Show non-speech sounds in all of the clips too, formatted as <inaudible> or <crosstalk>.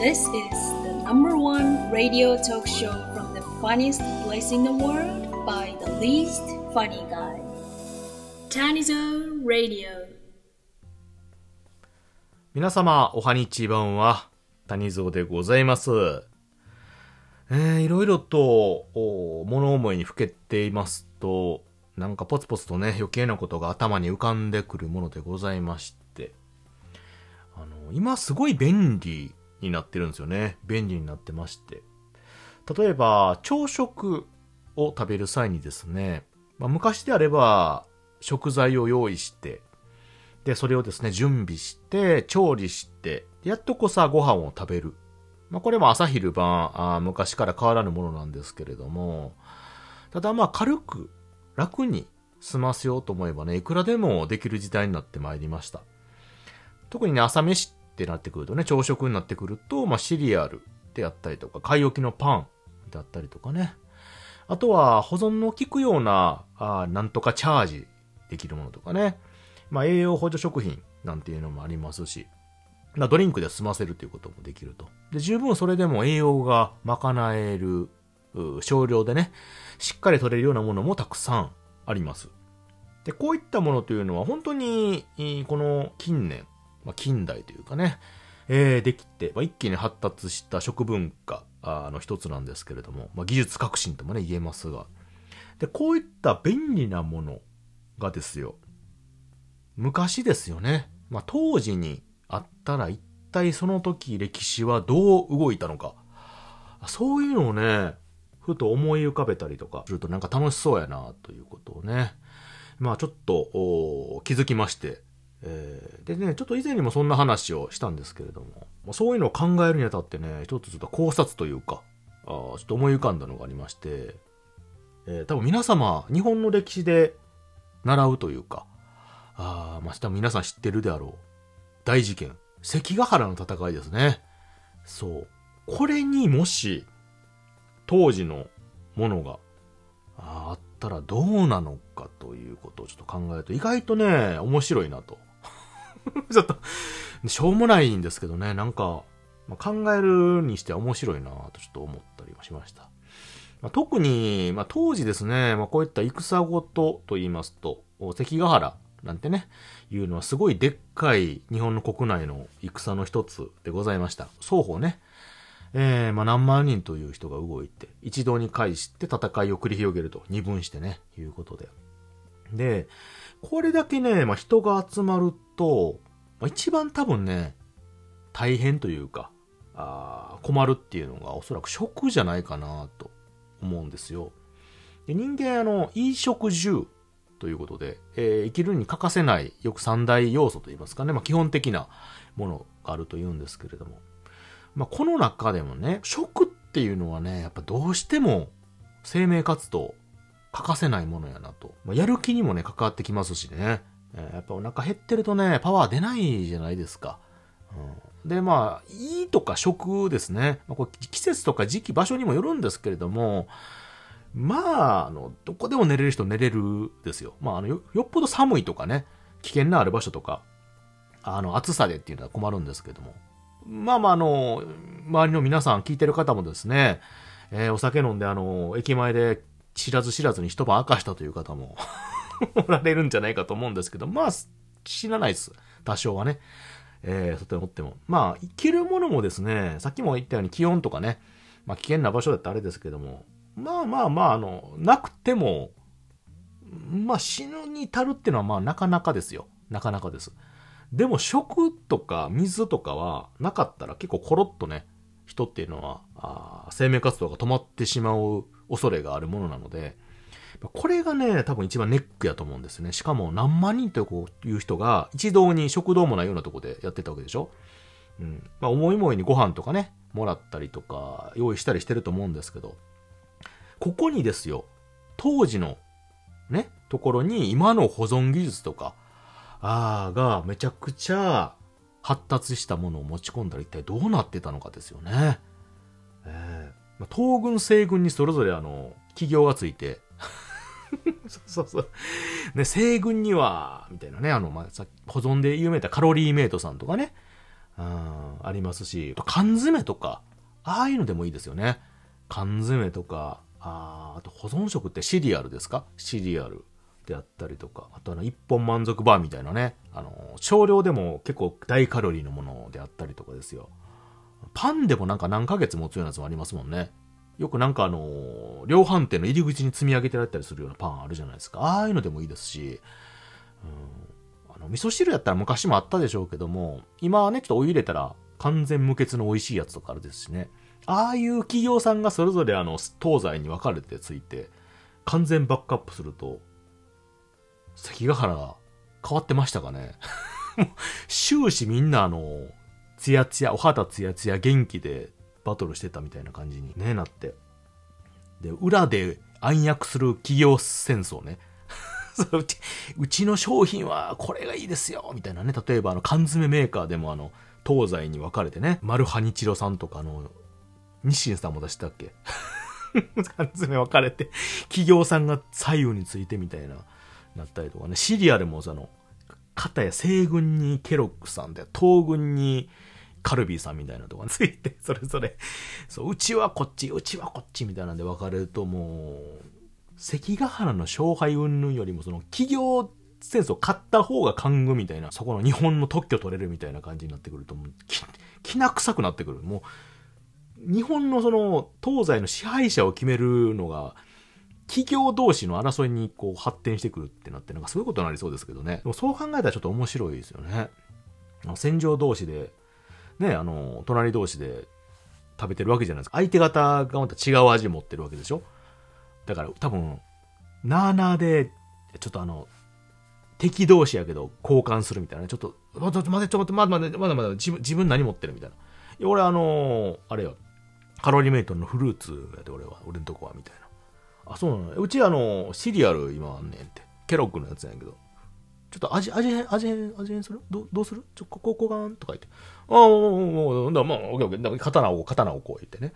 This is the number one radio talk show from the funniest place in the world by the least funny guy. Tanizo Radio. 皆様、おはにちばんは、谷蔵でございます。えー、いろいろと、お物思いにふけていますと、なんかポツポツとね、余計なことが頭に浮かんでくるものでございまして、あの、今すごい便利になってるんですよね。便利になってまして。例えば、朝食を食べる際にですね、まあ、昔であれば、食材を用意して、で、それをですね、準備して、調理して、やっとこさ、ご飯を食べる。まあ、これも朝昼晩あ昔から変わらぬものなんですけれども、ただまあ、軽く、楽に済ませようと思えばね、いくらでもできる時代になってまいりました。特にね、朝飯ってなってくるとね、朝食になってくると、まあ、シリアルであったりとか、買い置きのパンだったりとかね。あとは、保存の効くような、あなんとかチャージできるものとかね。まあ、栄養補助食品なんていうのもありますし、まあ、ドリンクで済ませるということもできると。で、十分それでも栄養が賄える、少量でね、しっかり取れるようなものもたくさんあります。で、こういったものというのは本当に、この近年、まあ、近代というかね、えーできて、まあ、一気に発達した食文化の一つなんですけれども、まあ、技術革新ともね、言えますが。で、こういった便利なものがですよ、昔ですよね。まあ、当時にあったら一体その時歴史はどう動いたのか。そういうのをね、ふと思い浮かべたりとかするとなんか楽しそうやなということをね。まあちょっと気づきまして。えーでね、ちょっと以前にもそんな話をしたんですけれども、そういうのを考えるにあたってね、一つちょっと考察というか、あちょっと思い浮かんだのがありまして、えー多分皆様、日本の歴史で習うというか、ああ、まあ、多分皆さん知ってるであろう。大事件。関ヶ原の戦いですね。そう。これにもし、当時のものが、あったらどうなのかということをちょっと考えると、意外とね、面白いなと。<laughs> ちょっと、しょうもないんですけどね、なんか、まあ、考えるにしては面白いなとちょっと思ったりもしました。まあ、特に、まあ、当時ですね、まあ、こういった戦ごとと言いますと、関ヶ原なんてね、いうのはすごいでっかい日本の国内の戦の一つでございました。双方ね、えー、まあ何万人という人が動いて、一堂に会して戦いを繰り広げると、二分してね、いうことで。で、これだけね、まあ人が集まると、まあ、一番多分ね、大変というか、あ困るっていうのがおそらく食じゃないかなと思うんですよ。で人間あの、衣食住ということで、えー生きるに欠かせない、よく三大要素といいますかね、まあ基本的なものがあると言うんですけれども、まあこの中でもね、食っていうのはね、やっぱどうしても生命活動欠かせないものやなと。まあ、やる気にもね、関わってきますしね。えーやっぱお腹減ってるとね、パワー出ないじゃないですか。うん、で、まあ、いいとか食ですね。まあ、これ季節とか時期、場所にもよるんですけれども、まあ、あの、どこでも寝れる人寝れるですよ。まあ、あのよ、よっぽど寒いとかね、危険なある場所とか、あの、暑さでっていうのは困るんですけども。まあまあ、あの、周りの皆さん聞いてる方もですね、えーお酒飲んで、あの、駅前で知らず知らずに一晩明かしたという方も <laughs> おられるんじゃないかと思うんですけど、まあ、知らないです。多少はね。えー、外におっても。まあ、生きるものもですね、さっきも言ったように気温とかね、まあ危険な場所だってあれですけども、まあまあまあ、あの、なくても、まあ死ぬに至るっていうのはまあなかなかですよ。なかなかです。でも食とか水とかはなかったら結構コロッとね、人っていうのは、あ生命活動が止まってしまう恐れがあるものなので、これがね、多分一番ネックやと思うんですね。しかも何万人という人が一堂に食堂もないようなとこでやってたわけでしょうん。まあ思い思いにご飯とかね、もらったりとか、用意したりしてると思うんですけど、ここにですよ、当時のね、ところに今の保存技術とか、あーがめちゃくちゃ発達したものを持ち込んだら一体どうなってたのかですよね。東軍西軍にそれぞれあの、企業がついて、<laughs> そうそうそう。ね、西軍には、みたいなね、あの、まあ、さ保存で有名なカロリーメイトさんとかね、うん、ありますし、缶詰とか、ああいうのでもいいですよね。缶詰とか、ああと保存食ってシリアルですか？シリアルであったりとか、あとあの一本満足バーみたいなね、あの、少量でも結構大カロリーのものであったりとかですよ。パンでもなんか何ヶ月持つようなやつもありますもんね。よくなんかあの、量販店の入り口に積み上げてられたりするようなパンあるじゃないですか。ああいうのでもいいですし、うん、あの、味噌汁やったら昔もあったでしょうけども、今はね、ちょっとお湯入れたら完全無欠の美味しいやつとかあるですしね。ああいう企業さんがそれぞれあの、東西に分かれてついて、完全バックアップすると、関ヶ原が変わってましたかね <laughs> 終始みんなあの、ツヤツヤ、お肌ツヤツヤ元気でバトルしてたみたいな感じにね、なって。で、裏で暗躍する企業戦争ね。<laughs> うちうちの商品はこれがいいですよみたいなね。例えばあの缶詰メーカーでもあの、東西に分かれてね、マルハニチロさんとかの、日清さんも出したっけ？<laughs> 缶詰分かれて、企業さんが左右についてみたいな、なったりとかね。シリアルもその、片や西軍にケロックさんで、東軍にカルビーさんみたいなとこについて、<laughs> それぞれ、そう、うちはこっち、うちはこっちみたいなんで分かれるともう、関ヶ原の勝敗云々よりもその企業戦争勝った方が官軍みたいな、そこの日本の特許取れるみたいな感じになってくると、もうき、きな臭くなってくる。もう、日本のその、東西の支配者を決めるのが、企業同士の争いにこう発展してくるってなって、なんかそういうことになりそうですけどね。でもそう考えたらちょっと面白いですよね。戦場同士でね、あの、隣同士で食べてるわけじゃないですか。相手方がまた違う味持ってるわけでしょ？だから多分、なーなーで、ちょっとあの、敵同士やけど交換するみたいな。ちょっと、ちょっと待って、ちょっと待って、まだまだ、まだまだ自分、何持ってるみたいな。いや、俺あのあれよ、カロリーメイトのフルーツやで、俺は、俺のとこは、みたいな。あ、そうなのうちあの、シリアル今あんねんって。ケロッグのやつやんけど。ちょっと味、味変、味変、味変する？どどうする？ちょ、ここ、交換とか言って。ああ、もう、もう、だまあ、オッケーオッケー。刀を、刀をこう言ってね。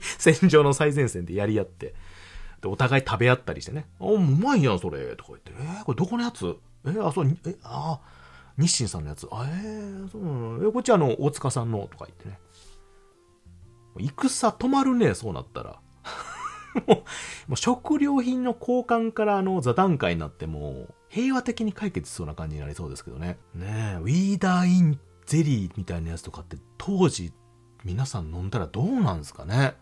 <laughs> 戦場の最前線でやり合って。で、お互い食べ合ったりしてね。あ、うまいやん、それ。とか言って。えー、これどこのやつ？えあ、そう、え、あ、日清さんのやつ。あ、えー、そうなの。え、こっちあの、大塚さんの、とか言ってね。戦止まるね、そうなったら。もう、食料品の交換からあの座談会になっても、平和的に解決しそうな感じになりそうですけどね。ねえ、ウィーダーインゼリーみたいなやつとかって当時皆さん飲んだらどうなんですかね。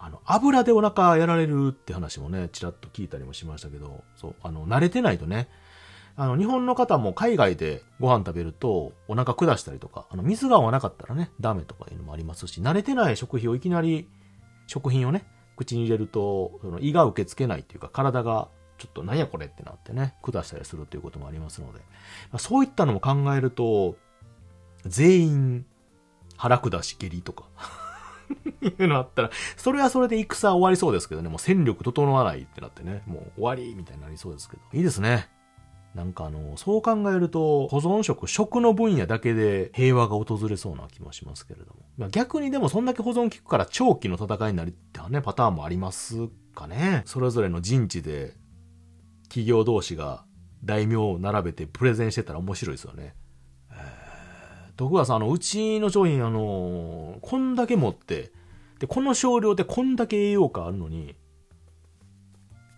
あの、油でお腹やられるって話もね、ちらっと聞いたりもしましたけど、そう、あの、慣れてないとね、あの、日本の方も海外でご飯食べるとお腹下したりとか、あの、水が合わなかったらね、ダメとかいうのもありますし、慣れてない食費をいきなり、食品をね、口に入れると、その胃が受け付けないっていうか、体がちょっと何やこれってなってね、下したりするということもありますので、まあ、そういったのも考えると、全員腹下し下痢とかいうのあったら、それはそれで戦終わりそうですけどね、もう戦力整わないってなってね、もう終わりみたいになりそうですけど。いいですね。なんかあの、そう考えると、保存食、食の分野だけで平和が訪れそうな気もしますけれども。まあ、逆にでもそんだけ保存効くから長期の戦いになりってね、パターンもありますかね。それぞれの陣地で企業同士が大名を並べてプレゼンしてたら面白いですよね。えー、徳川さん、あの、うちの商品、あの、こんだけ持って、で、この少量でこんだけ栄養価あるのに、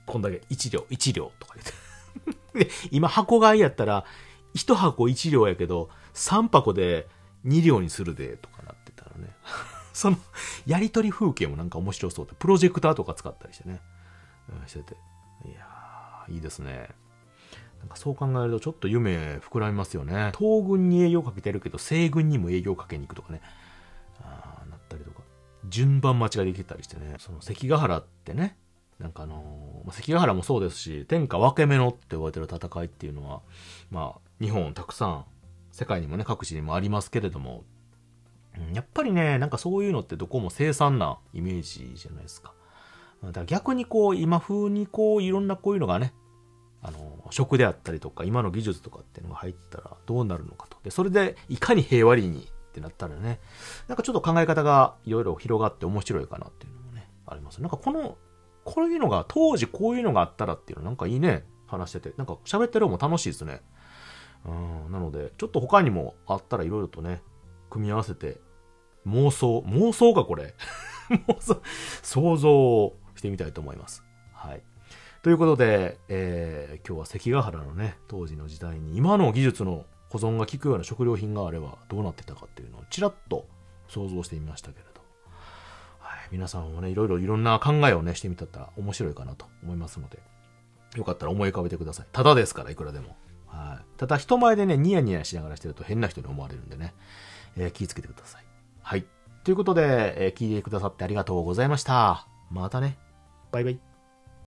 こんだけ1両、1両とか言って。で、<laughs> 今箱買いやったら、1箱1両やけど、3箱で2両にするで、とかなってたらね。<laughs> その、やりとり風景もなんか面白そうで、プロジェクターとか使ったりしてね、うん、してて。いやーいいですね。なんかそう考えるとちょっと夢膨らみますよね。東軍に営業かけてるけど、西軍にも営業かけに行くとかね。あなったりとか。順番待ちができたりしてね。その関ヶ原ってね、なんかあのー、関ヶ原もそうですし、天下分け目のって言われてる戦いっていうのは、まあ、日本たくさん、世界にもね、各地にもありますけれども、やっぱりね、なんかそういうのってどこも凄惨なイメージじゃないですか。だから逆にこう、今風にこう、いろんなこういうのがね、あの、食であったりとか、今の技術とかっていうのが入ったらどうなるのかと。で、それでいかに平和にってなったらね、なんかちょっと考え方がいろいろ広がって面白いかなっていうのもね、あります。なんかこの、こういうのが、当時こういうのがあったらっていうのなんかいいね、話してて。なんか喋ってる方も楽しいですね。うん、なので、ちょっと他にもあったらいろいろとね、組み合わせて、妄想、妄想かこれ。<laughs> 妄想、想像をしてみたいと思います。はい。ということで、えー今日は関ヶ原のね、当時の時代に今の技術の保存が効くような食料品があればどうなってたかっていうのをちらっと想像してみましたけど。皆さんもね、いろいろいろんな考えをね、してみたら面白いかなと思いますので、よかったら思い浮かべてください。ただですから、いくらでも。はい。ただ人前でね、ニヤニヤしながらしてると変な人に思われるんでね、えー気をつけてください。はい。ということで、えー聞いてくださってありがとうございました。またね。バイバイ。